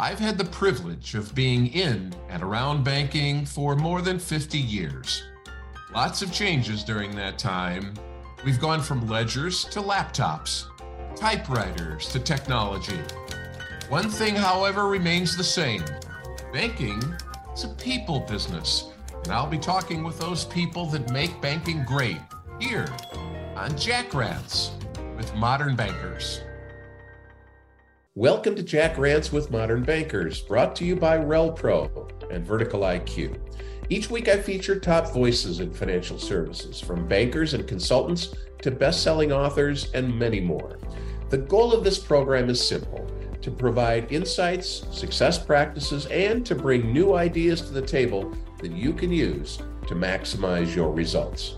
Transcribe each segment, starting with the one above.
I've had the privilege of being in and around banking for more than 50 years. Lots of changes during that time. We've gone from ledgers to laptops, typewriters to technology. One thing, however, remains the same banking is a people business, and I'll be talking with those people that make banking great here on Jack Rants with Modern Bankers. Welcome to Jack Rants with Modern Bankers, brought to you by RelPro and Vertical IQ. Each week, I feature top voices in financial services, from bankers and consultants to best selling authors and many more. The goal of this program is simple to provide insights, success practices, and to bring new ideas to the table that you can use to maximize your results.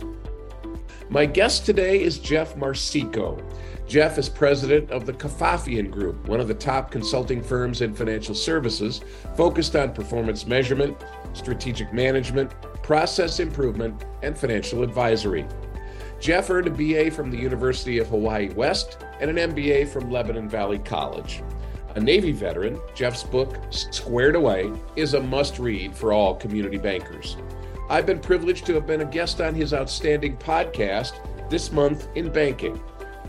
My guest today is Jeff Marsico. Jeff is president of the Kafafian Group, one of the top consulting firms in financial services, focused on performance measurement, strategic management, process improvement, and financial advisory. Jeff earned a BA from the University of Hawaii West and an MBA from Lebanon Valley College. A Navy veteran, Jeff's book, Squared Away, is a must read for all community bankers. I've been privileged to have been a guest on his outstanding podcast, This Month in Banking.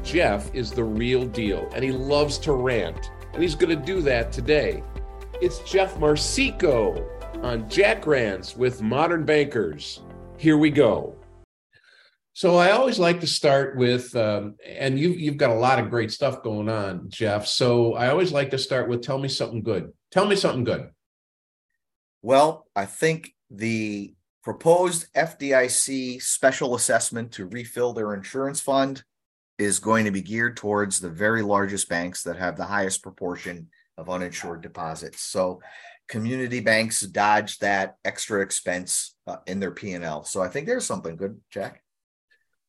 Jeff is the real deal and he loves to rant, and he's going to do that today. It's Jeff Marsico on Jack Rants with Modern Bankers. Here we go. So I always like to start with, um, and you, you've got a lot of great stuff going on, Jeff. So I always like to start with, tell me something good. Tell me something good. Well, I think the proposed FDIC special assessment to refill their insurance fund is going to be geared towards the very largest banks that have the highest proportion of uninsured deposits. So community banks dodge that extra expense uh, in their P&L. So I think there's something good, Jack.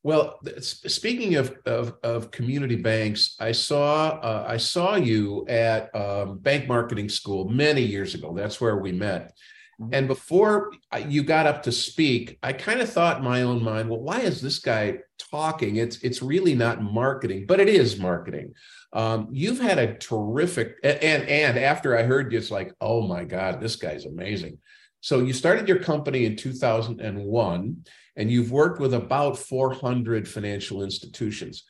Well, speaking of, of, of community banks, I saw uh, I saw you at um, Bank Marketing School many years ago. That's where we met. Mm-hmm. And before you got up to speak, I kind of thought in my own mind, well, why is this guy talking? It's it's really not marketing, but it is marketing. Um, you've had a terrific and and after I heard you, it's like, oh my God, this guy's amazing. So you started your company in 2001, and you've worked with about 400 financial institutions.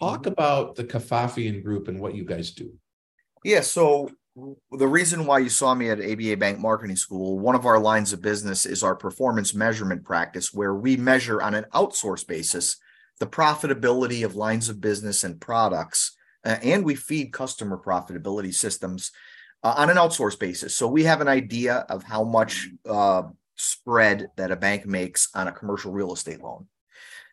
Talk mm-hmm. about the Kafafian Group and what you guys do. Yeah, so the reason why you saw me at ABA Bank Marketing School, one of our lines of business is our performance measurement practice, where we measure on an outsource basis the profitability of lines of business and products, uh, and we feed customer profitability systems uh, on an outsource basis. So we have an idea of how much uh, spread that a bank makes on a commercial real estate loan.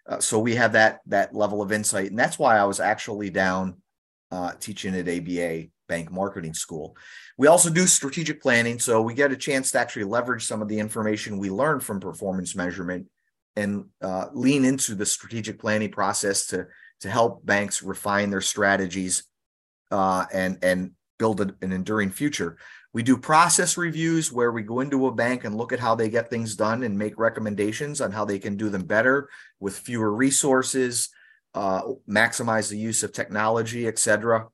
Uh, so we have that that level of insight, and that's why I was actually down uh, teaching at ABA bank marketing school. We also do strategic planning. So we get a chance to actually leverage some of the information we learn from performance measurement and uh, lean into the strategic planning process to, to help banks refine their strategies uh, and, and build a, an enduring future. We do process reviews where we go into a bank and look at how they get things done and make recommendations on how they can do them better with fewer resources, uh, maximize the use of technology, et cetera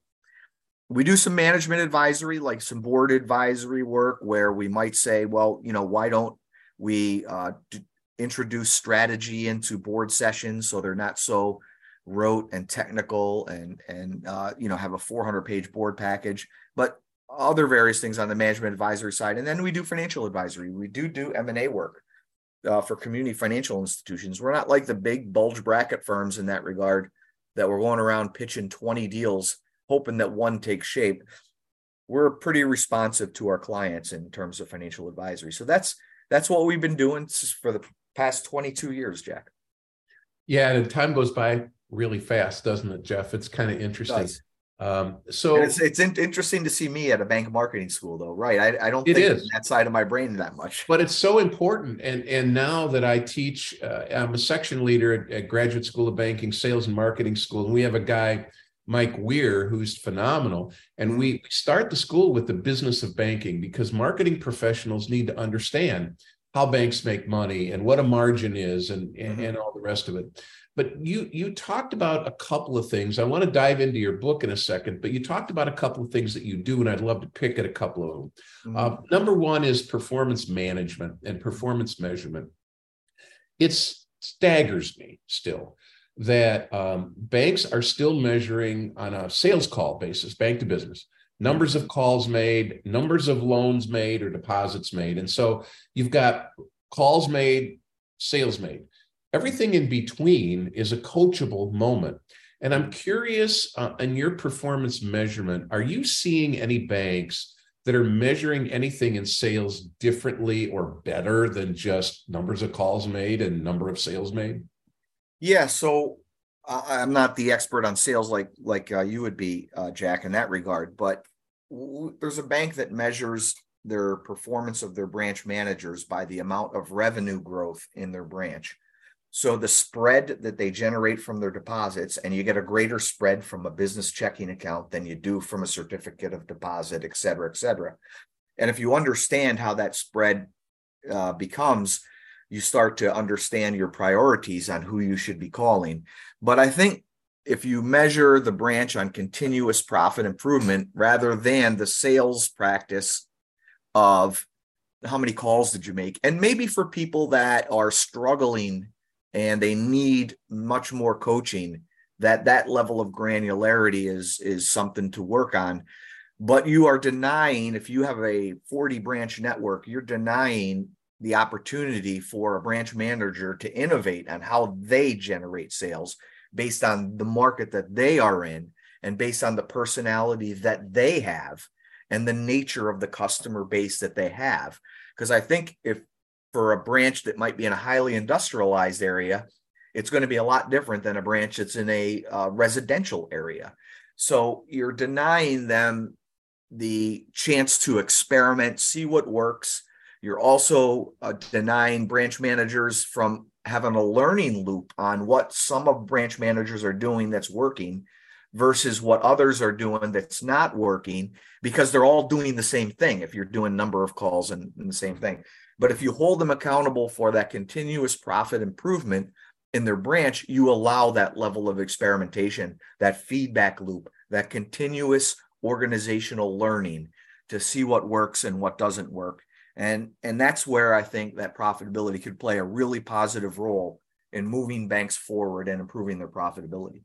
we do some management advisory, like some board advisory work, where we might say, well, you know, why don't we uh, d- introduce strategy into board sessions so they're not so rote and technical and and uh, you know have a 400 page board package, but other various things on the management advisory side, and then we do financial advisory. We do do M and A work uh, for community financial institutions. We're not like the big bulge bracket firms in that regard that we're going around pitching 20 deals hoping that one takes shape. We're pretty responsive to our clients in terms of financial advisory. So that's that's what we've been doing for the past 22 years, Jack. Yeah, and time goes by really fast, doesn't it, Jeff? It's kind of interesting. It um, so and it's, it's in- interesting to see me at a bank marketing school, though, right? I, I don't think is. that side of my brain that much, but it's so important. And and now that I teach, uh, I'm a section leader at, at Graduate School of Banking, Sales and Marketing School, and we have a guy Mike Weir, who's phenomenal. And we start the school with the business of banking because marketing professionals need to understand how banks make money and what a margin is and, mm-hmm. and all the rest of it. But you you talked about a couple of things. I want to dive into your book in a second, but you talked about a couple of things that you do, and I'd love to pick at a couple of them. Mm-hmm. Uh, number one is performance management and performance measurement. It staggers me still that um, banks are still measuring on a sales call basis, bank to business, numbers of calls made, numbers of loans made or deposits made. And so you've got calls made, sales made. Everything in between is a coachable moment. And I'm curious uh, in your performance measurement, are you seeing any banks that are measuring anything in sales differently or better than just numbers of calls made and number of sales made? Yeah, so uh, I'm not the expert on sales like like uh, you would be, uh, Jack, in that regard. But w- there's a bank that measures their performance of their branch managers by the amount of revenue growth in their branch. So the spread that they generate from their deposits, and you get a greater spread from a business checking account than you do from a certificate of deposit, et cetera, et cetera. And if you understand how that spread uh, becomes, you start to understand your priorities on who you should be calling. But I think if you measure the branch on continuous profit improvement rather than the sales practice of how many calls did you make, and maybe for people that are struggling and they need much more coaching, that that level of granularity is is something to work on but you are denying if you have a 40 branch network you're denying the opportunity for a branch manager to innovate on how they generate sales based on the market that they are in and based on the personality that they have and the nature of the customer base that they have. Because i think if for a branch that might be in a highly industrialized area it's going to be a lot different than a branch that's in a uh, residential area. So you're denying them the chance to experiment see what works you're also uh, denying branch managers from having a learning loop on what some of branch managers are doing that's working versus what others are doing that's not working because they're all doing the same thing if you're doing number of calls and, and the same thing. But if you hold them accountable for that continuous profit improvement in their branch you allow that level of experimentation that feedback loop that continuous organizational learning to see what works and what doesn't work and and that's where i think that profitability could play a really positive role in moving banks forward and improving their profitability.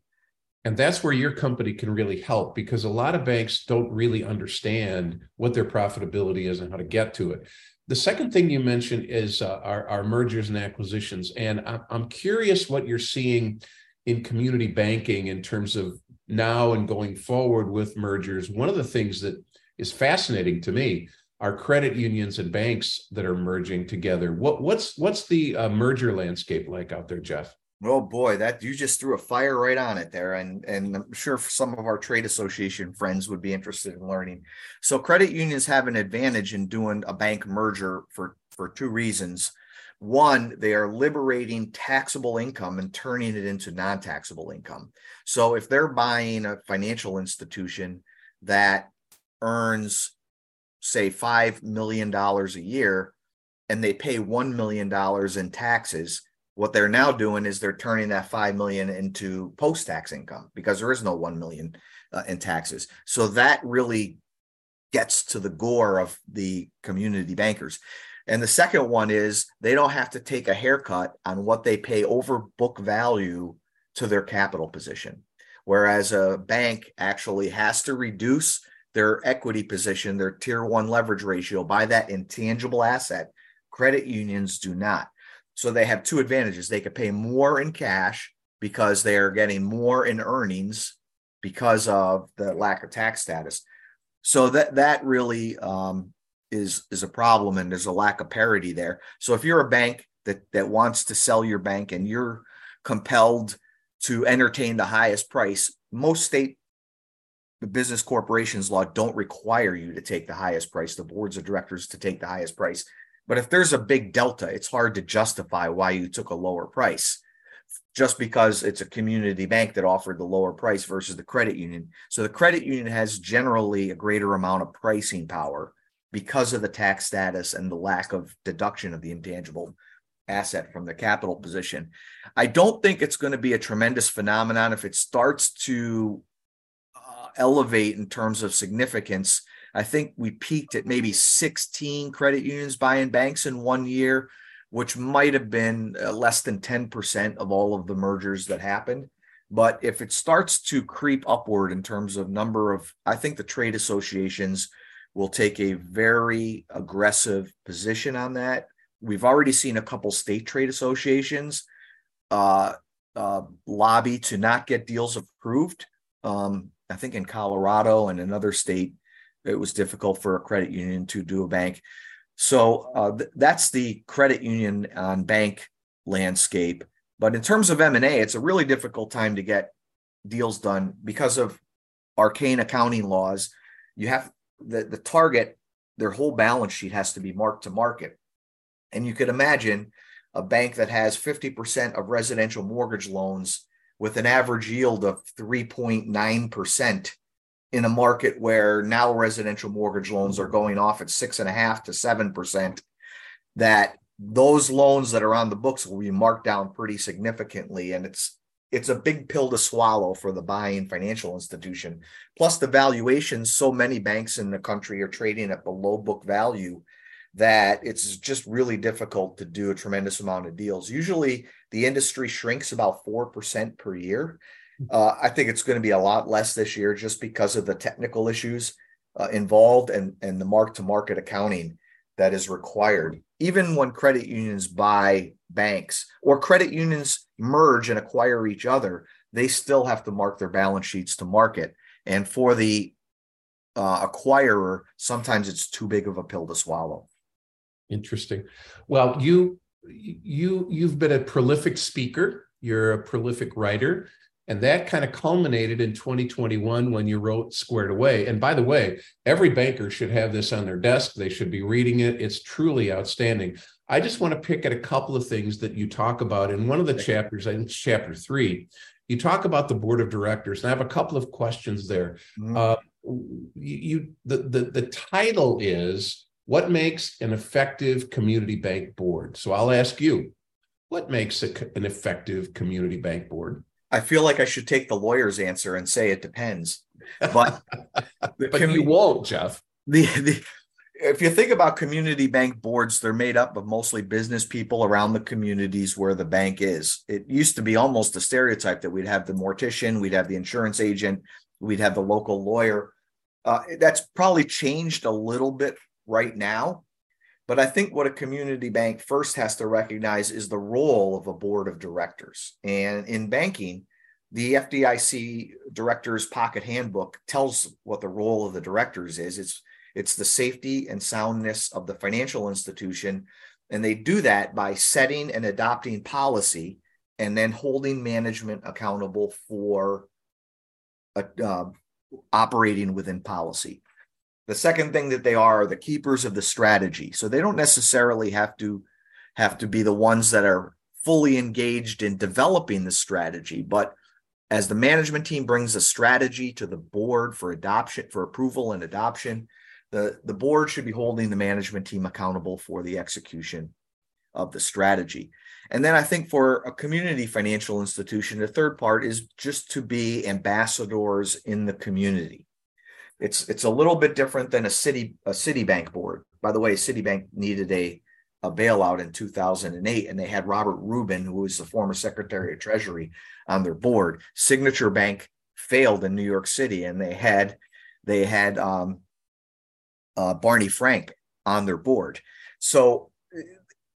And that's where your company can really help because a lot of banks don't really understand what their profitability is and how to get to it. The second thing you mentioned is uh, our, our mergers and acquisitions. And i'm curious what you're seeing in community banking in terms of now and going forward with mergers. One of the things that is fascinating to me are credit unions and banks that are merging together. What what's what's the uh, merger landscape like out there, Jeff? Oh boy, that you just threw a fire right on it there, and and I'm sure some of our trade association friends would be interested in learning. So credit unions have an advantage in doing a bank merger for for two reasons. One, they are liberating taxable income and turning it into non-taxable income. So if they're buying a financial institution that earns say $5 million a year and they pay $1 million in taxes, what they're now doing is they're turning that 5 million into post-tax income because there is no 1 million uh, in taxes. So that really gets to the gore of the community bankers. And the second one is they don't have to take a haircut on what they pay over book value to their capital position. Whereas a bank actually has to reduce their equity position, their tier one leverage ratio by that intangible asset. Credit unions do not. So they have two advantages. They could pay more in cash because they are getting more in earnings because of the lack of tax status. So that that really um, is is a problem, and there's a lack of parity there. So if you're a bank that that wants to sell your bank and you're compelled to entertain the highest price, most state the business corporations law don't require you to take the highest price, the boards of directors to take the highest price. But if there's a big delta, it's hard to justify why you took a lower price just because it's a community bank that offered the lower price versus the credit union. So the credit union has generally a greater amount of pricing power because of the tax status and the lack of deduction of the intangible asset from the capital position. I don't think it's going to be a tremendous phenomenon if it starts to elevate in terms of significance. I think we peaked at maybe 16 credit unions buying banks in one year, which might have been uh, less than 10% of all of the mergers that happened. But if it starts to creep upward in terms of number of, I think the trade associations will take a very aggressive position on that. We've already seen a couple state trade associations uh, uh, lobby to not get deals approved. Um, I think in Colorado and another state, it was difficult for a credit union to do a bank. So uh, th- that's the credit union on bank landscape. But in terms of M&A, it's a really difficult time to get deals done because of arcane accounting laws. You have the, the target, their whole balance sheet has to be marked to market. And you could imagine a bank that has 50% of residential mortgage loans with an average yield of 3.9% in a market where now residential mortgage loans are going off at six and a half to seven percent, that those loans that are on the books will be marked down pretty significantly. And it's it's a big pill to swallow for the buying financial institution. Plus the valuations, so many banks in the country are trading at below book value that it's just really difficult to do a tremendous amount of deals. Usually the industry shrinks about 4% per year. Uh, I think it's going to be a lot less this year just because of the technical issues uh, involved and, and the mark to market accounting that is required. Even when credit unions buy banks or credit unions merge and acquire each other, they still have to mark their balance sheets to market. And for the uh, acquirer, sometimes it's too big of a pill to swallow. Interesting. Well, you you you've been a prolific speaker. You're a prolific writer. And that kind of culminated in 2021 when you wrote Squared Away. And by the way, every banker should have this on their desk. They should be reading it. It's truly outstanding. I just want to pick at a couple of things that you talk about in one of the chapters, I think chapter three. You talk about the board of directors, and I have a couple of questions there. Mm-hmm. Uh, you the, the the title is what makes an effective community bank board? So I'll ask you, what makes a, an effective community bank board? I feel like I should take the lawyer's answer and say it depends. But but you won't, Jeff. The, the if you think about community bank boards, they're made up of mostly business people around the communities where the bank is. It used to be almost a stereotype that we'd have the mortician, we'd have the insurance agent, we'd have the local lawyer. Uh, that's probably changed a little bit right now. But I think what a community bank first has to recognize is the role of a board of directors. And in banking, the FDIC director's pocket handbook tells what the role of the directors is. It's it's the safety and soundness of the financial institution. And they do that by setting and adopting policy and then holding management accountable for uh, uh operating within policy. The second thing that they are are the keepers of the strategy. So they don't necessarily have to have to be the ones that are fully engaged in developing the strategy, but as the management team brings a strategy to the board for adoption for approval and adoption, the, the board should be holding the management team accountable for the execution of the strategy. And then I think for a community financial institution, the third part is just to be ambassadors in the community. It's it's a little bit different than a city a Citibank board. By the way, Citibank needed a a bailout in 2008, and they had Robert Rubin, who was the former Secretary of Treasury, on their board. Signature Bank failed in New York City, and they had they had um, uh, Barney Frank on their board. So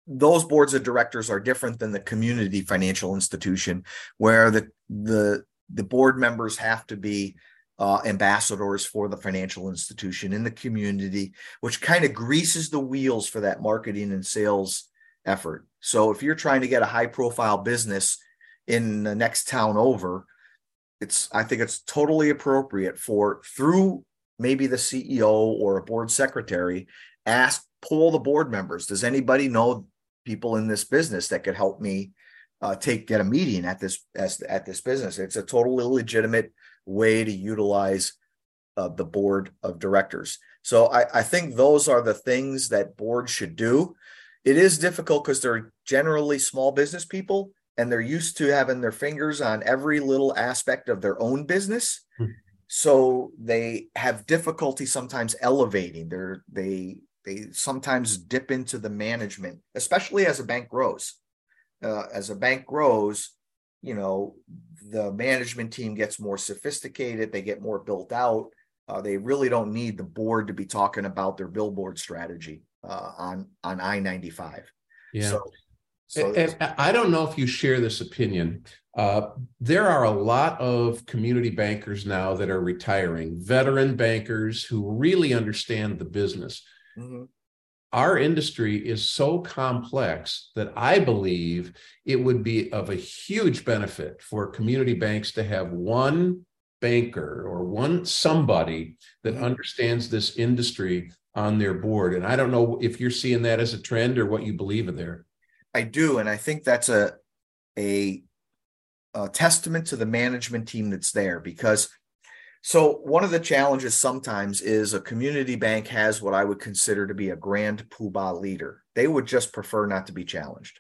those boards of directors are different than the community financial institution, where the the the board members have to be uh, ambassadors for the financial institution in the community, which kind of greases the wheels for that marketing and sales effort. So if you're trying to get a high profile business in the next town over, it's I think it's totally appropriate for through maybe the CEO or a board secretary ask pull the board members. Does anybody know people in this business that could help me uh, take get a meeting at this as at this business? It's a totally legitimate way to utilize uh, the board of directors. So I, I think those are the things that boards should do. it is difficult because they're generally small business people and they're used to having their fingers on every little aspect of their own business. Hmm. So they have difficulty sometimes elevating. They're they they sometimes dip into the management, especially as a bank grows. Uh, as a bank grows, you know, the management team gets more sophisticated, they get more built out. Uh, they really don't need the board to be talking about their billboard strategy uh, on on I ninety five. Yeah. So, so I don't know if you share this opinion. Uh, there are a lot of community bankers now that are retiring, veteran bankers who really understand the business. Mm-hmm our industry is so complex that I believe it would be of a huge benefit for community banks to have one banker or one somebody that mm-hmm. understands this industry on their board. And I don't know if you're seeing that as a trend or what you believe in there. I do, and I think that's a a, a testament to the management team that's there because so one of the challenges sometimes is a community bank has what I would consider to be a grand poobah leader. They would just prefer not to be challenged,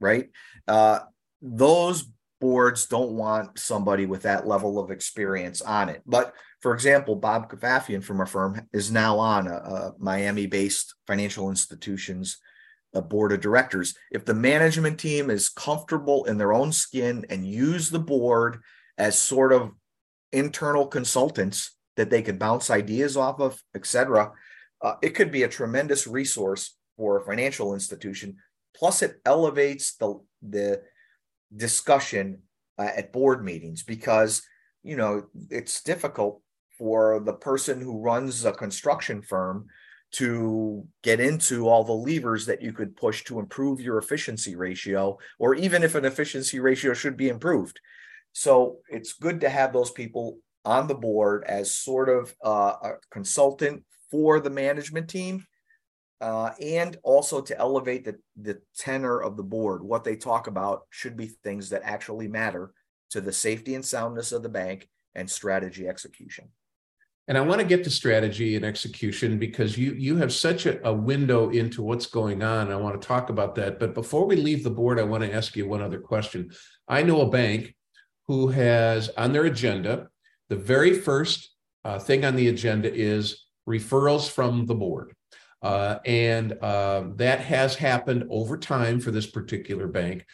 right? Uh, those boards don't want somebody with that level of experience on it. But for example, Bob Kafafian from our firm is now on a, a Miami-based financial institutions board of directors. If the management team is comfortable in their own skin and use the board as sort of internal consultants that they could bounce ideas off of, etc. Uh, it could be a tremendous resource for a financial institution. Plus, it elevates the the discussion uh, at board meetings because you know it's difficult for the person who runs a construction firm to get into all the levers that you could push to improve your efficiency ratio, or even if an efficiency ratio should be improved. So it's good to have those people on the board as sort of uh, a consultant for the management team uh, and also to elevate the, the tenor of the board. What they talk about should be things that actually matter to the safety and soundness of the bank and strategy execution. And I want to get to strategy and execution because you you have such a, a, window into what's going on. I want to talk about that. But before we leave the board, I want to ask you one other question. I know a bank who has on their agenda the very first uh, thing on the agenda is referrals from the board. Uh, and uh, that has happened over time for this particular bank.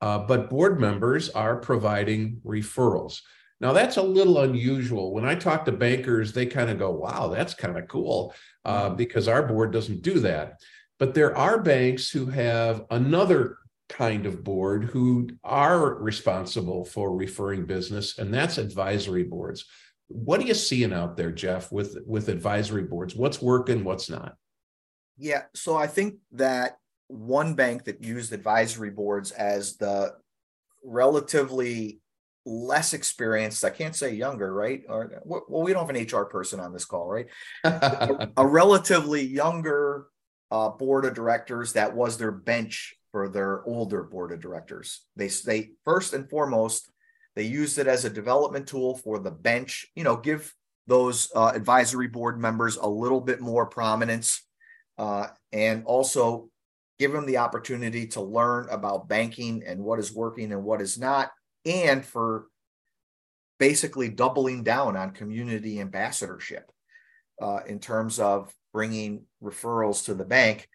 Uh, but board members are providing referrals. Now, that's a little unusual. When I talk to bankers, they kind of go, wow, that's kind of cool uh, because our board doesn't do that. But there are banks who have another kind of board who are responsible for referring business, and that's advisory boards. What are you seeing out there, Jeff, with with advisory boards? What's working, what's not? Yeah, so I think that one bank that used advisory boards as the relatively less experienced, I can't say younger, right? Or well, we don't have an HR person on this call, right? a, relatively younger uh, board of directors that was their bench for their older board of directors. They they first and foremost they used it as a development tool for the bench. You know, give those uh, advisory board members a little bit more prominence, uh, and also give them the opportunity to learn about banking and what is working and what is not, and for basically doubling down on community ambassadorship uh, in terms of bringing referrals to the bank.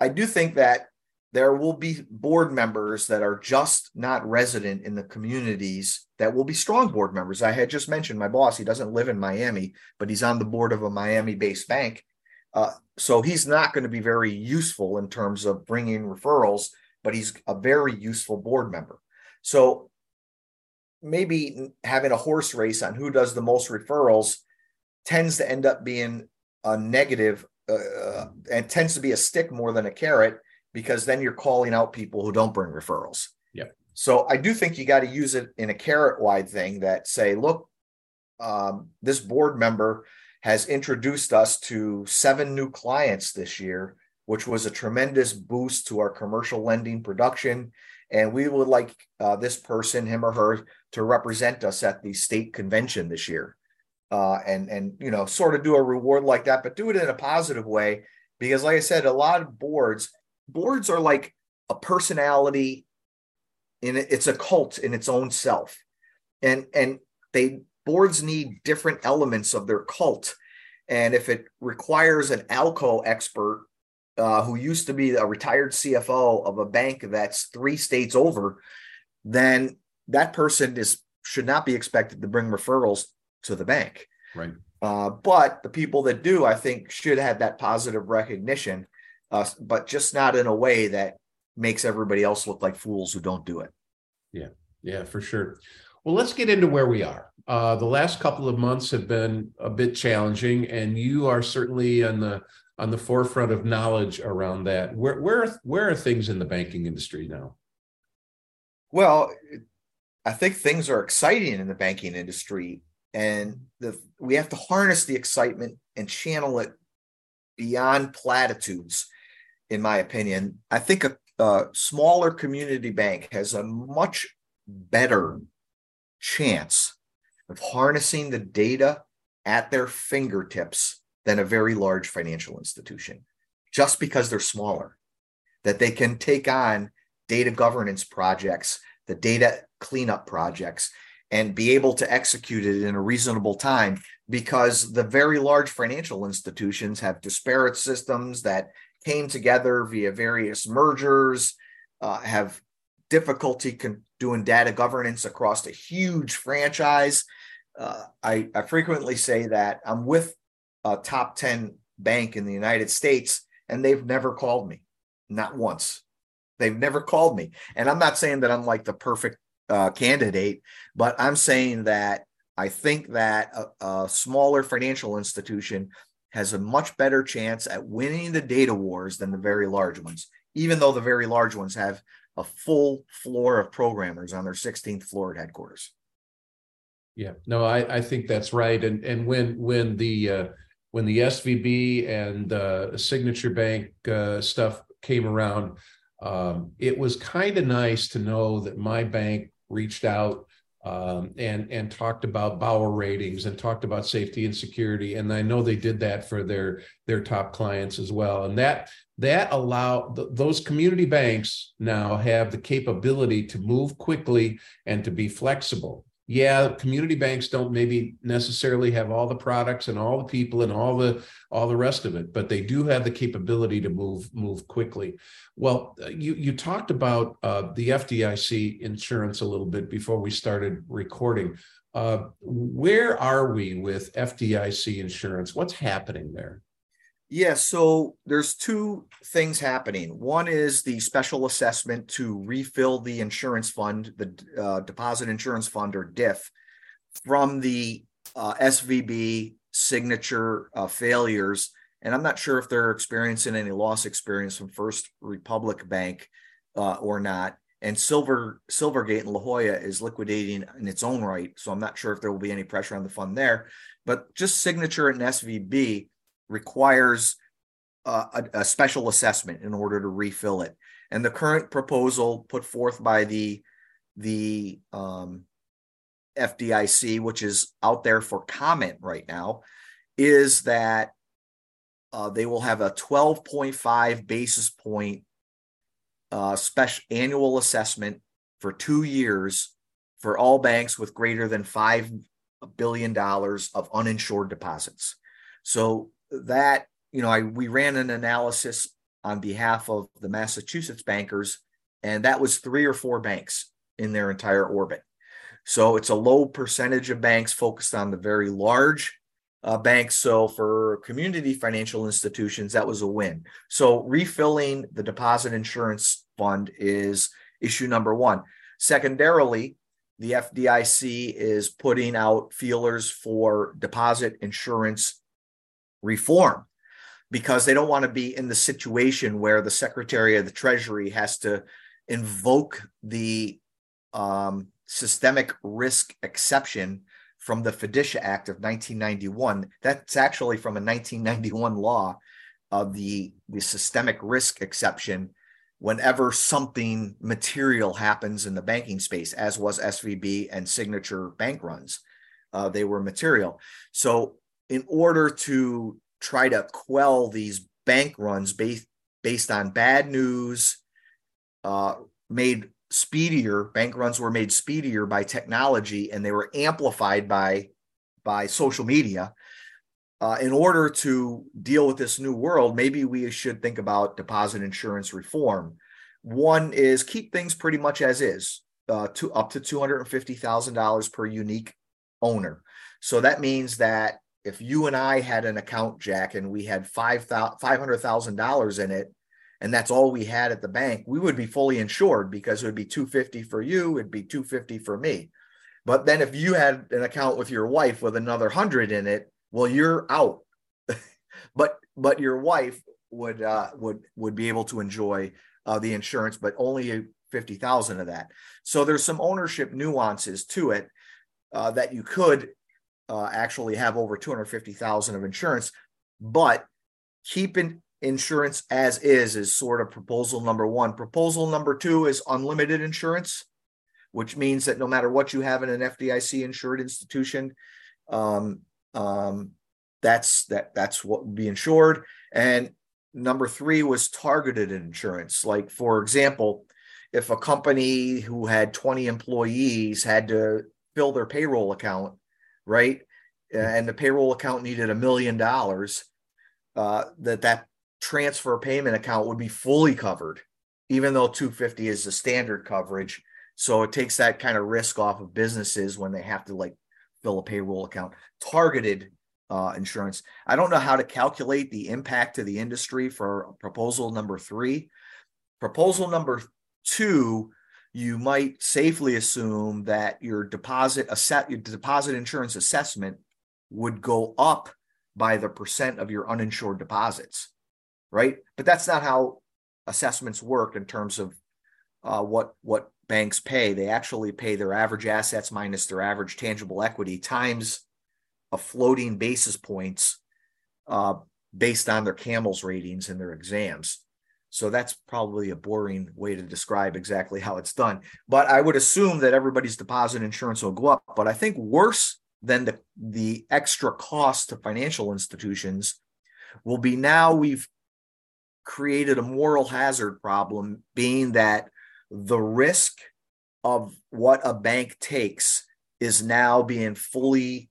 I do think that there will be board members that are just not resident in the communities that will be strong board members. I had just mentioned my boss, he doesn't live in Miami, but he's on the board of a Miami based bank. Uh, so he's not going to be very useful in terms of bringing referrals, but he's a very useful board member. So maybe having a horse race on who does the most referrals tends to end up being a negative uh, uh and tends to be a stick more than a carrot because then you're calling out people who don't bring referrals. Yeah. So I do think you got to use it in a carrot wide thing that say, look, um, this board member has introduced us to seven new clients this year, which was a tremendous boost to our commercial lending production. And we would like uh, this person, him or her, to represent us at the state convention this year. Uh, and and you know, sort of do a reward like that, but do it in a positive way. Because, like I said, a lot of boards boards are like a personality in it, it's a cult in its own self. And and they boards need different elements of their cult. And if it requires an ALCO expert uh, who used to be a retired CFO of a bank that's three states over, then that person is should not be expected to bring referrals to the bank. Right. Uh, but the people that do, I think, should have that positive recognition, uh, but just not in a way that makes everybody else look like fools who don't do it. Yeah, yeah, for sure. Well, let's get into where we are. Uh, the last couple of months have been a bit challenging, and you are certainly on the on the forefront of knowledge around that. Where where where are things in the banking industry now? Well, I think things are exciting in the banking industry, and the, we have to harness the excitement and channel it beyond platitudes. In my opinion, I think a, a smaller community bank has a much better chance of harnessing the data at their fingertips than a very large financial institution just because they're smaller. That they can take on data governance projects the data cleanup projects and be able to execute it in a reasonable time because the very large financial institutions have disparate systems that came together via various mergers, uh, have difficulty con- doing data governance across a huge franchise. Uh, I, I frequently say that I'm with a top 10 bank in the United States, and they've never called me, not once. They've never called me. And I'm not saying that I'm like the perfect uh, candidate, but I'm saying that I think that a, a smaller financial institution has a much better chance at winning the data wars than the very large ones, even though the very large ones have a full floor of programmers on their 16th floor at headquarters. Yeah, no, I, I think that's right. And and when when the uh, when the SVB and uh, Signature Bank uh, stuff came around, um, it was kind of nice to know that my bank reached out um, and and talked about Bauer ratings and talked about safety and security. And I know they did that for their their top clients as well. And that that allow th- those community banks now have the capability to move quickly and to be flexible yeah community banks don't maybe necessarily have all the products and all the people and all the all the rest of it but they do have the capability to move move quickly. Well uh, you you talked about uh, the fdic insurance a little bit before we started recording. Uh, where are we with fdic insurance? What's happening there yeah, so there's two things happening. One is the special assessment to refill the insurance fund, the uh, deposit insurance fund or DIF, from the uh, SVB signature uh, failures. And I'm not sure if they're experiencing any loss experience from First Republic Bank uh, or not. And Silver Silvergate and La Jolla is liquidating in its own right, so I'm not sure if there will be any pressure on the fund there. But just signature and SVB requires uh, a, a, special assessment in order to refill it. And the current proposal put forth by the the um, FDIC, which is out there for comment right now, is that uh, they will have a 12.5 basis point uh, special annual assessment for two years for all banks with greater than five billion dollars of uninsured deposits. So that you know, I we ran an analysis on behalf of the Massachusetts bankers, and that was three or four banks in their entire orbit. So it's a low percentage of banks focused on the very large uh, banks. So for community financial institutions, that was a win. So refilling the deposit insurance fund is issue number one. Secondarily, the FDIC is putting out feelers for deposit insurance reform because they don't want to be in the situation where the Secretary of the Treasury has to invoke the um, systemic risk exception from the FDICIA Act of 1991. That's actually from a 1991 law of the, the systemic risk exception whenever something material happens in the banking space, as was SVB and signature bank runs. Uh, they were material. So in order to try to quell these bank runs based based on bad news, uh, made speedier. Bank runs were made speedier by technology, and they were amplified by by social media. Uh, in order to deal with this new world, maybe we should think about deposit insurance reform. One is keep things pretty much as is, uh, to up to two hundred and fifty thousand dollars per unique owner. So that means that if you and I had an account, Jack, and we had five hundred thousand dollars in it, and that's all we had at the bank, we would be fully insured because it would be 250 for you, it'd be 250 for me. But then if you had an account with your wife with another hundred in it, well, you're out. but but your wife would uh, would would be able to enjoy uh, the insurance, but only fifty thousand of that. So there's some ownership nuances to it uh, that you could uh, actually have over two hundred fifty thousand of insurance, but keeping insurance as is is sort of proposal number one. Proposal number two is unlimited insurance, which means that no matter what you have in an FDIC insured institution, um, um, that's that that's what be insured. And number three was targeted insurance. Like for example, if a company who had 20 employees had to fill their payroll account, right, and the payroll account needed a million dollars, uh, that that transfer payment account would be fully covered, even though 250 is the standard coverage. So it takes that kind of risk off of businesses when they have to like fill a payroll account. Targeted uh, insurance. I don't know how to calculate the impact to the industry for proposal number three. Proposal number two, you might safely assume that your deposit asset your deposit insurance assessment would go up by the percent of your uninsured deposits right? But that's not how assessments work in terms of uh, what what banks pay. They actually pay their average assets minus their average tangible equity times a floating basis points uh, based on their CAMELS ratings and their exams. So that's probably a boring way to describe exactly how it's done. But I would assume that everybody's deposit insurance will go up. But I think worse than the, the extra cost to financial institutions will be now we've created a moral hazard problem, being that the risk of what a bank takes is now being fully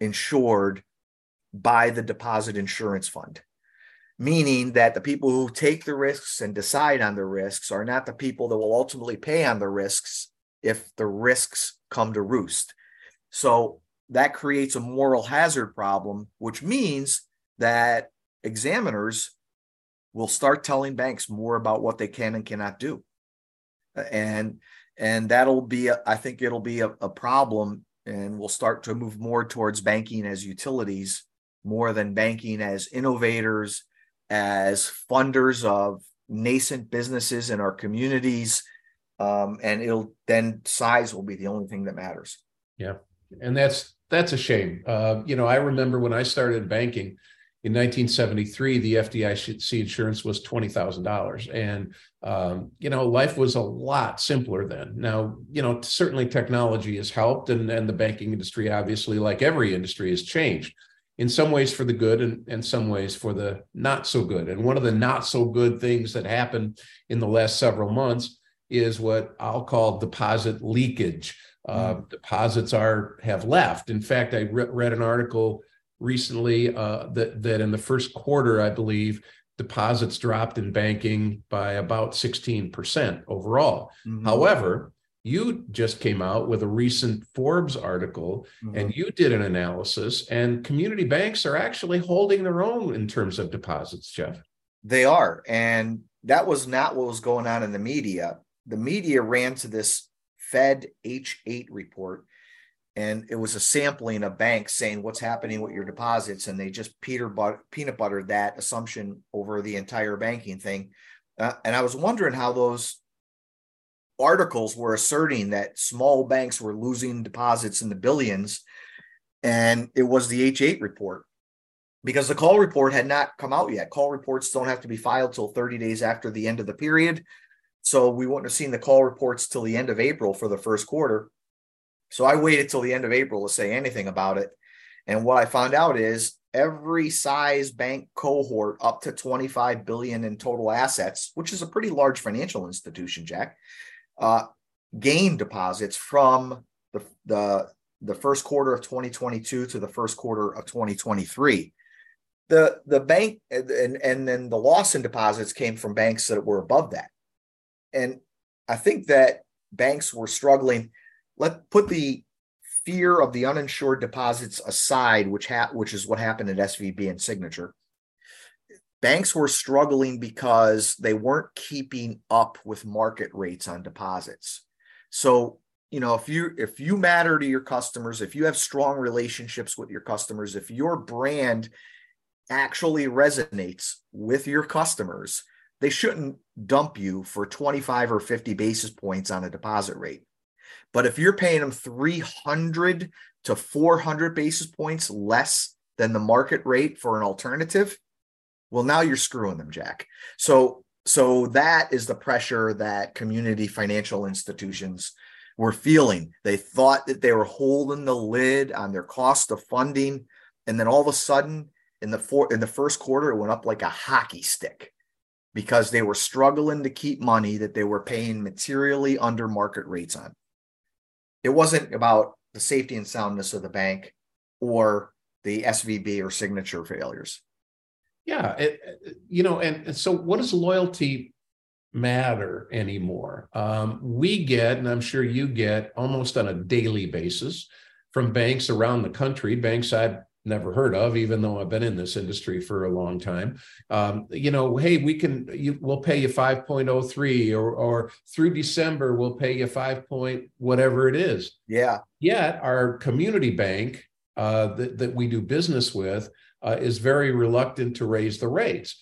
insured by the deposit insurance fund. Meaning that the people who take the risks and decide on the risks are not the people that will ultimately pay on the risks if the risks come to roost. So that creates a moral hazard problem, which means that examiners will start telling banks more about what they can and cannot do and and that'll be a, I think it'll be a, a problem and we'll start to move more towards banking as utilities more than banking as innovators as funders of nascent businesses in our communities. Um, and it'll then size will be the only thing that matters. Yeah. And that's that's a shame. Uh, you know i remember when i started banking in 1973, the FDIC insurance was $20,000. And, um, you know, life was a lot simpler then. Now, you know, certainly technology has helped, and, and the banking industry, obviously, like every industry, has changed in some ways for the good and, in some ways for the not so good. And one of the not so good things that happened in the last several months is what I'll call deposit leakage. Uh, mm. Deposits are have left. In fact, I re- read an article recently uh, that that in the first quarter, I believe, deposits dropped in banking by about 16% overall. Mm-hmm. However, you just came out with a recent Forbes article mm-hmm. and you did an analysis, and community banks are actually holding their own in terms of deposits, Jeff. They are. And that was not what was going on in the media. The media ran to this Fed H8 report and it was a sampling of banks saying what's happening with your deposits and they just peter but, peanut buttered that assumption over the entire banking thing uh, and i was wondering how those articles were asserting that small banks were losing deposits in the billions and it was the h8 report. Because the call report had not come out yet. Call reports don't have to be filed till 30 days after the end of the period. So we wouldn't have seen the call reports till the end of april for the first quarter. So I waited till the end of April to say anything about it. And what I found out is every size bank cohort up to 25 billion in total assets, which is a pretty large financial institution, Jack, uh, gain deposits from the, the, the first quarter of 2022 to the first quarter of 2023. The, the bank and, and then the loss in deposits came from banks that were above that. And I think that banks were struggling. Let put the fear of the uninsured deposits aside, which ha- which is what happened at SVB and Signature. Banks were struggling because they weren't keeping up with market rates on deposits. So, you know, if you if you matter to your customers, if you have strong relationships with your customers, if your brand actually resonates with your customers, they shouldn't dump you for 25 or 50 basis points on a deposit rate. But if you're paying them 300 to 400 basis points less than the market rate for an alternative, well, now you're screwing them, Jack. So, so that is the pressure that community financial institutions were feeling. They thought that they were holding the lid on their cost of funding, and then all of a sudden, in the four, in the first quarter, it went up like a hockey stick because they were struggling to keep money that they were paying materially under market rates on. It wasn't about the safety and soundness of the bank or the SVB or signature failures. Yeah, it, you know, and, and, so what does loyalty matter anymore? Um, we get, and I'm sure you get, almost on a daily basis from banks around the country, banks I've never heard of, even though I've been in this industry for a long time. Um, you know, hey, we can, you, we'll pay you 5.03 or, or through December, we'll pay you 5 point whatever it is. Yeah. Yet our community bank uh, that, that we do business with uh, is very reluctant to raise the rates.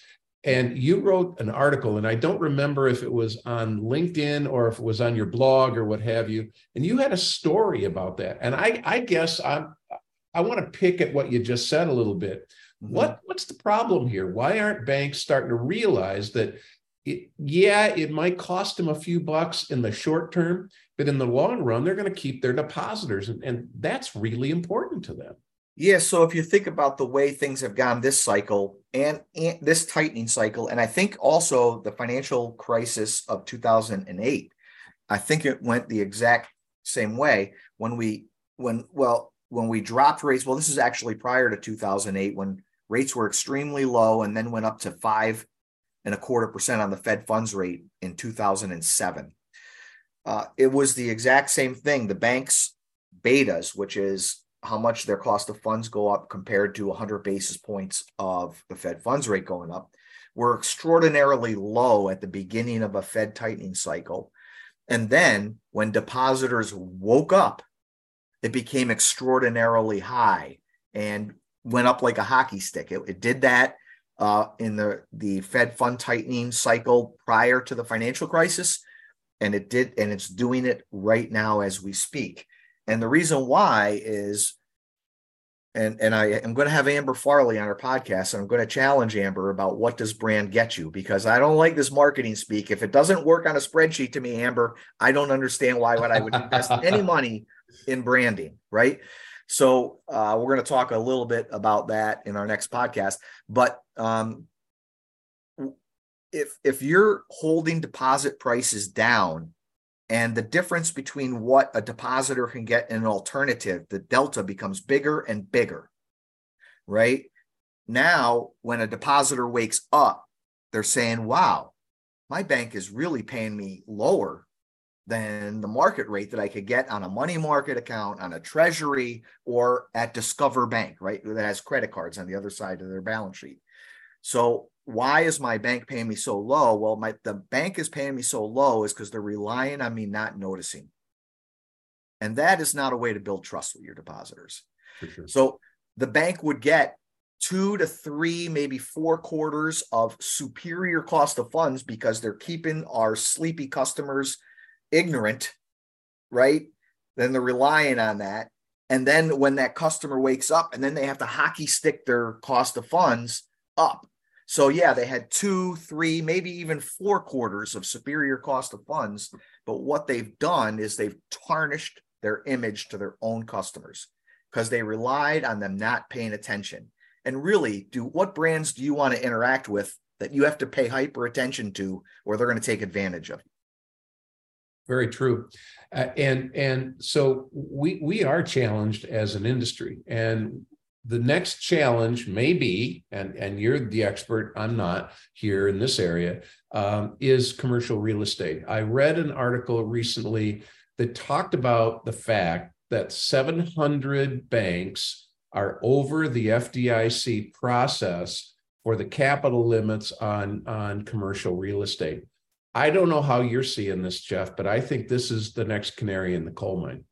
And you wrote an article, and I don't remember if it was on LinkedIn or if it was on your blog or what have you. And you had a story about that. And I, I guess I'm I want to pick at what you just said a little bit. Mm-hmm. What what's the problem here? Why aren't banks starting to realize that it, yeah, it might cost them a few bucks in the short term, but in the long run, they're going to keep their depositors, and, and that's really important to them. Yeah. So if you think about the way things have gone this cycle and, and, this tightening cycle, and I think also the financial crisis of 2008, I think it went the exact same way when we, when, well, when we dropped rates, well, this is actually prior to 2008 when rates were extremely low and then went up to five and a quarter percent on the Fed funds rate in 2007. Uh, it was the exact same thing. The banks' betas, which is how much their cost of funds go up compared to 100 basis points of the Fed funds rate going up, were extraordinarily low at the beginning of a Fed tightening cycle. And then when depositors woke up it became extraordinarily high and went up like a hockey stick. It, it did that uh, in the the Fed fund tightening cycle prior to the financial crisis, and it did, and it's doing it right now as we speak. And the reason why is, and and I am going to have Amber Farley on our podcast, and I'm going to challenge Amber about what does brand get you because I don't like this marketing speak. If it doesn't work on a spreadsheet to me, Amber, I don't understand why would I would invest any money in branding, right? So uh, we're going to talk a little bit about that in our next podcast. But um, if if you're holding deposit prices down, and the difference between what a depositor can get in an alternative, the delta becomes bigger and bigger, right? Now, when a depositor wakes up, they're saying, "Wow, my bank is really paying me lower than the market rate that I could get on a money market account, on a treasury, or at Discover Bank, right? That has credit cards on the other side of their balance sheet. So why is my bank paying me so low? Well, my the bank is paying me so low is because they're relying on me not noticing. And that is not a way to build trust with your depositors. Sure. So the bank would get two to three, maybe four quarters of superior cost of funds because they're keeping our sleepy customers ignorant, right? Then they're relying on that. And then when that customer wakes up and then they have to hockey stick their cost of funds up. So yeah, they had two, three, maybe even four quarters of superior cost of funds. But what they've done is they've tarnished their image to their own customers because they relied on them not paying attention. and really do what brands do you want to interact with that you have to pay hyper attention to or they're going to take advantage of very true uh, and and so we we are challenged as an industry and the next challenge may be and and you're the expert i'm not here in this area um, is commercial real estate i read an article recently that talked about the fact that 700 banks are over the fdic process for the capital limits on on commercial real estate I don't know how you're seeing this, Jeff, but I think this is the next canary in the coal mine.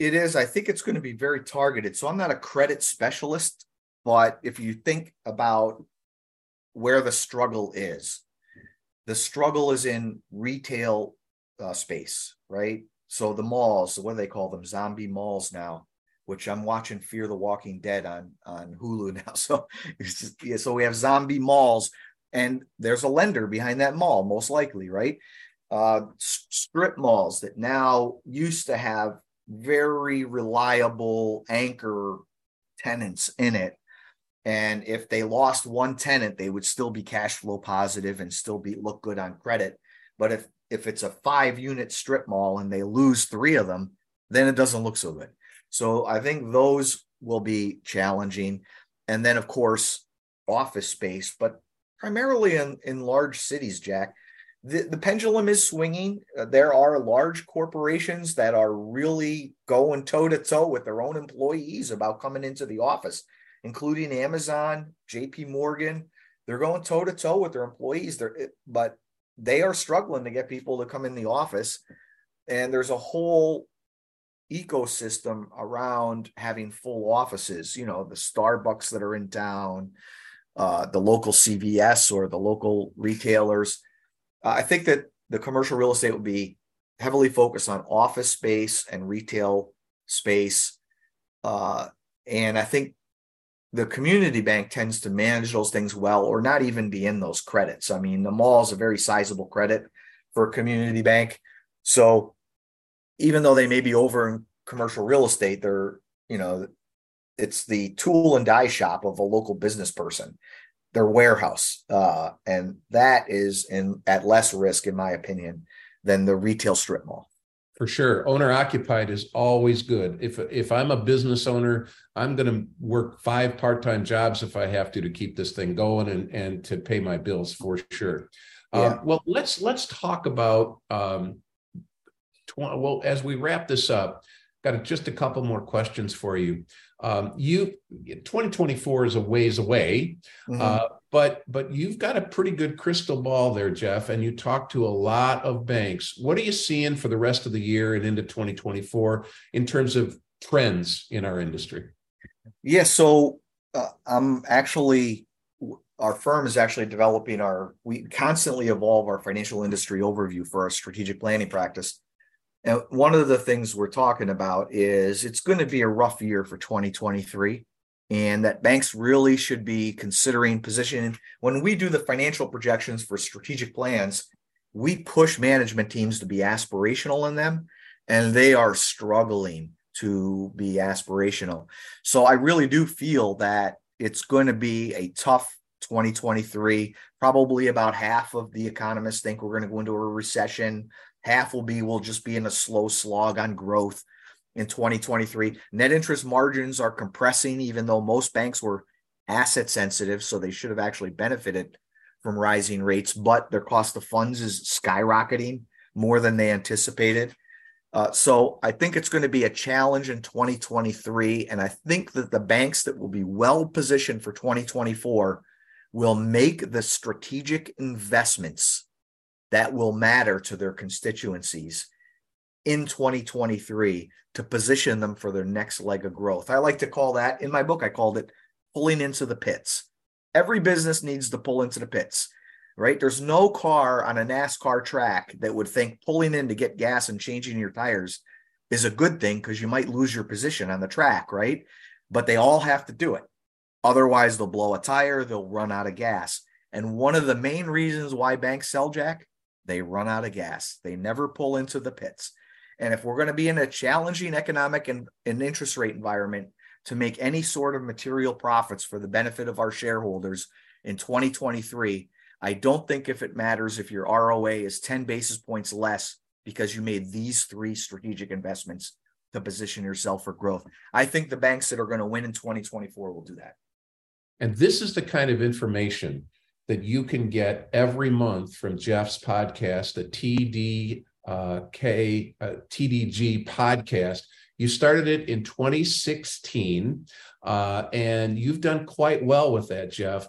It is. I think it's going to be very targeted. So I'm not a credit specialist, but if you think about where the struggle is, the struggle is in retail uh, space, right? So the malls, what do they call them? Zombie malls now, which I'm watching Fear the Walking Dead on on Hulu now. So just, yeah, so we have zombie malls and there's a lender behind that mall, most likely, right? Uh, strip malls that now used to have very reliable anchor tenants in it. And if they lost one tenant, they would still be cash flow positive and still be look good on credit. But if if it's a five unit strip mall and they lose three of them, then it doesn't look so good. So I think those will be challenging. And then of course, office space, but primarily in, in large cities, Jack. The, the pendulum is swinging. Uh, there are large corporations that are really going toe to toe with their own employees about coming into the office, including Amazon, JP Morgan. They're going toe to toe with their employees. They're, but they are struggling to get people to come in the office. And there's a whole ecosystem around having full offices, you know, the Starbucks that are in town, uh, the local CVS or the local retailers. Uh, I think that the commercial real estate will be heavily focused on office space and retail space. Uh, and I think the community bank tends to manage those things well or not even be in those credits. I mean, the mall is a very sizable credit for a community bank. So even though they may be over in commercial real estate, they're, you know, it's the tool and die shop of a local business person their warehouse uh, and that is in at less risk in my opinion than the retail strip mall. For sure. Owner occupied is always good. If if i'm a business owner i'm going to work five part-time jobs if i have to to keep this thing going and and to pay my bills for sure. Yeah. um, well let's let's talk about um, tw- well as we wrap this up got just a couple more questions for you um, you 2024 is a ways away, mm-hmm. uh, but but you've got a pretty good crystal ball there, Jeff, and you talk to a lot of banks. What are you seeing for the rest of the year and into 2024 in terms of trends in our industry? Yeah, so uh, I'm actually our firm is actually developing our we constantly evolve our financial industry overview for our strategic planning practice and one of the things we're talking about is it's going to be a rough year for 2023 and that banks really should be considering positioning. When we do the financial projections for strategic plans we push management teams to be aspirational in them and they are struggling to be aspirational. So i really do feel that it's going to be a tough 2023 probably about half of the economists think we're going to go into a recession Half will be will just be in a slow slog on growth in 2023. Net interest margins are compressing, even though most banks were asset sensitive, so they should have actually benefited from rising rates, but their cost of funds is skyrocketing more than they anticipated. Uh, so I think it's going to be a challenge in 2023. And I think that the banks that will be well positioned for 2024 will make the strategic investments that will matter to their constituencies in 2023 to position them for their next leg of growth. I like to call that in my book, I called it pulling into the pits. Every business needs to pull into the pits, right? There's no car on a NASCAR track that would think pulling in to get gas and changing your tires is a good thing because you might lose your position on the track, right? But they all have to do it. Otherwise, they'll blow a tire, they'll run out of gas. And one of the main reasons why banks sell, Jack, they run out of gas. They never pull into the pits. And if we're going to be in a challenging economic and, and interest rate environment, to make any sort of material profits for the benefit of our shareholders in 2023, I don't think if it matters if your ROA is 10 basis points less because you made these three strategic investments to position yourself for growth. I think the banks that are going to win in 2024 will do that. And this is the kind of information that you can get every month from Jeff's podcast, the TDK uh, TDG podcast. You started it in 2016, uh, and you've done quite well with that, Jeff.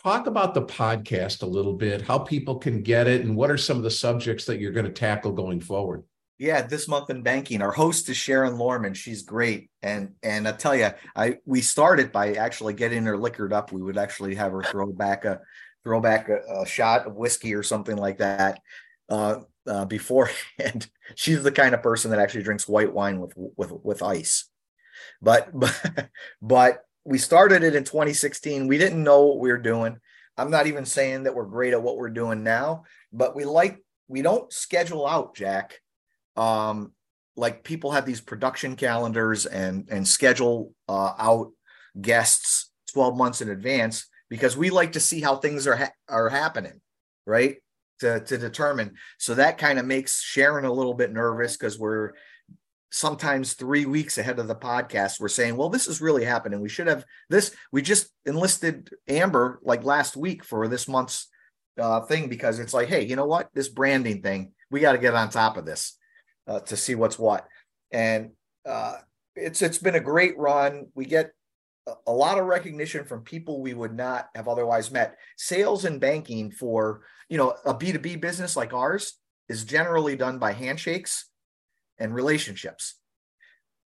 Talk about the podcast a little bit, how people can get it, and what are some of the subjects that you're going to tackle going forward. Yeah, this month in banking, our host is Sharon Lorman. She's great, and and I tell you, I we started by actually getting her liquored up. We would actually have her throw back a throw back a, a shot of whiskey or something like that uh, uh, beforehand. She's the kind of person that actually drinks white wine with with with ice. But but but we started it in 2016. We didn't know what we were doing. I'm not even saying that we're great at what we're doing now, but we like we don't schedule out, Jack um, like people have these production calendars and and schedule uh, out guests 12 months in advance because we like to see how things are ha- are happening right? To to determine. So that kind of makes sharon a little bit nervous because we're sometimes three weeks ahead of the podcast we're saying well this is really happening. We should have this. We just enlisted amber like last week for this month's uh, thing because it's like hey you know what? This branding thing we got to get on top of this uh, to see what's what. And uh, it's it's been a great run. We get a lot of recognition from people we would not have otherwise met. Sales and banking for you know a B two B business like ours is generally done by handshakes and relationships,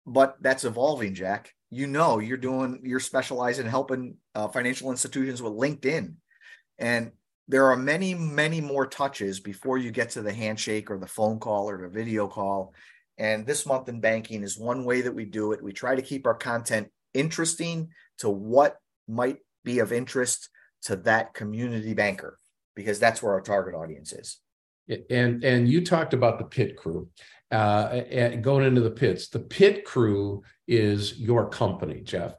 but that's evolving, Jack. You know, you're doing you're specialized in helping uh, financial institutions with LinkedIn, and there are many, many more touches before you get to the handshake or the phone call or the video call. And this month in banking is one way that we do it. We try to keep our content interesting to what might be of interest to that community banker because that's where our target audience is. And and you talked about the pit crew, uh, going into the pits. The pit crew is your company, Jeff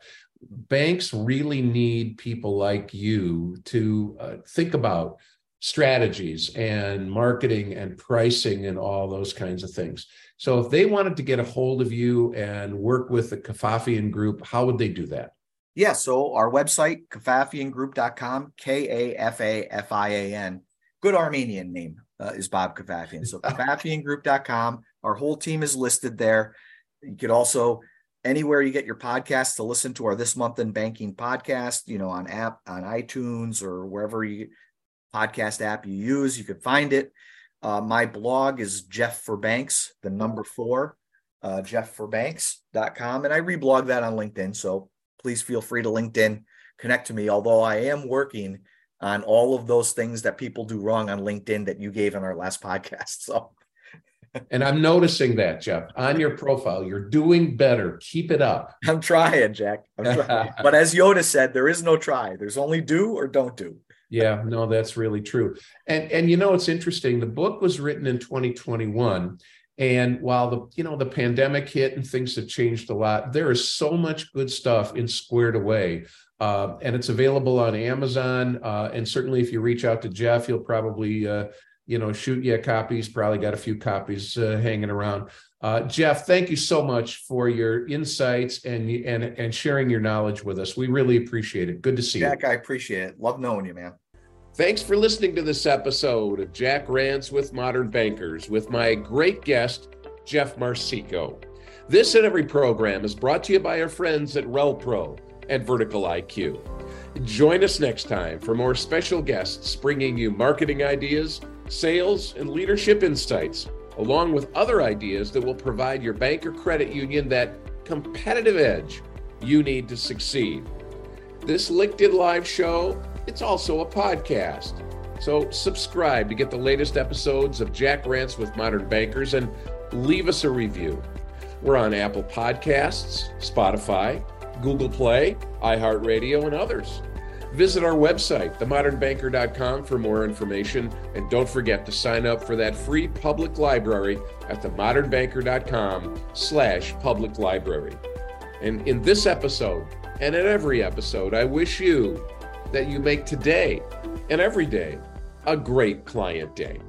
banks really need people like you to uh, think about strategies and marketing and pricing and all those kinds of things. So if they wanted to get a hold of you and work with the Kafafian group, how would they do that? Yeah, so our website, kafafiangroup.com, K A F A F I A N. Good Armenian name uh, is Bob Kafafian. So kafafiangroup.com. Our whole team is listed there. You could also anywhere you get your podcast to listen to our this month in banking podcast you know on app on itunes or wherever you podcast app you use you could find it uh, my blog is jeff for banks the number four uh, jeff4banks.com and i reblog that on linkedin so please feel free to linkedin connect to me although i am working on all of those things that people do wrong on linkedin that you gave in our last podcast so and I'm noticing that, Jeff, on your profile. You're doing better. Keep it up. I'm trying, Jack. I'm trying. but as Yoda said, there is no try. There's only do or don't do. Yeah, no, that's really true. And and you know it's interesting. The book was written in 2021. And while the you know the pandemic hit and things have changed a lot, there is so much good stuff in Squared Away, uh, and it's available on Amazon. Uh, and certainly, if you reach out to Jeff, he'll probably uh, you know, shoot you a copy. He's probably got a few copies uh, hanging around. Uh, Jeff, thank you so much for your insights and and and sharing your knowledge with us. We really appreciate it. Good to see Jack, you. Jack, I appreciate it. Love knowing you, man. Thanks for listening to this episode of Jack Rants with Modern Bankers with my great guest, Jeff Marsico. This and every program is brought to you by our friends at RelPro and Vertical IQ. Join us next time for more special guests bringing you marketing ideas sales, and leadership insights, along with other ideas that will provide your bank or credit union that competitive edge you need to succeed. This LinkedIn Live show, it's also a podcast. So subscribe to get the latest episodes of Jack Rants with Modern Bankers and leave us a review. We're on Apple Podcasts, Spotify, Google Play, iHeartRadio, and others. Visit our website, themodernbanker.com, for more information. And don't forget to sign up for that free public library at themodernbanker.com slash public library. And in this episode and in every episode, I wish you that you make today and every day a great client day.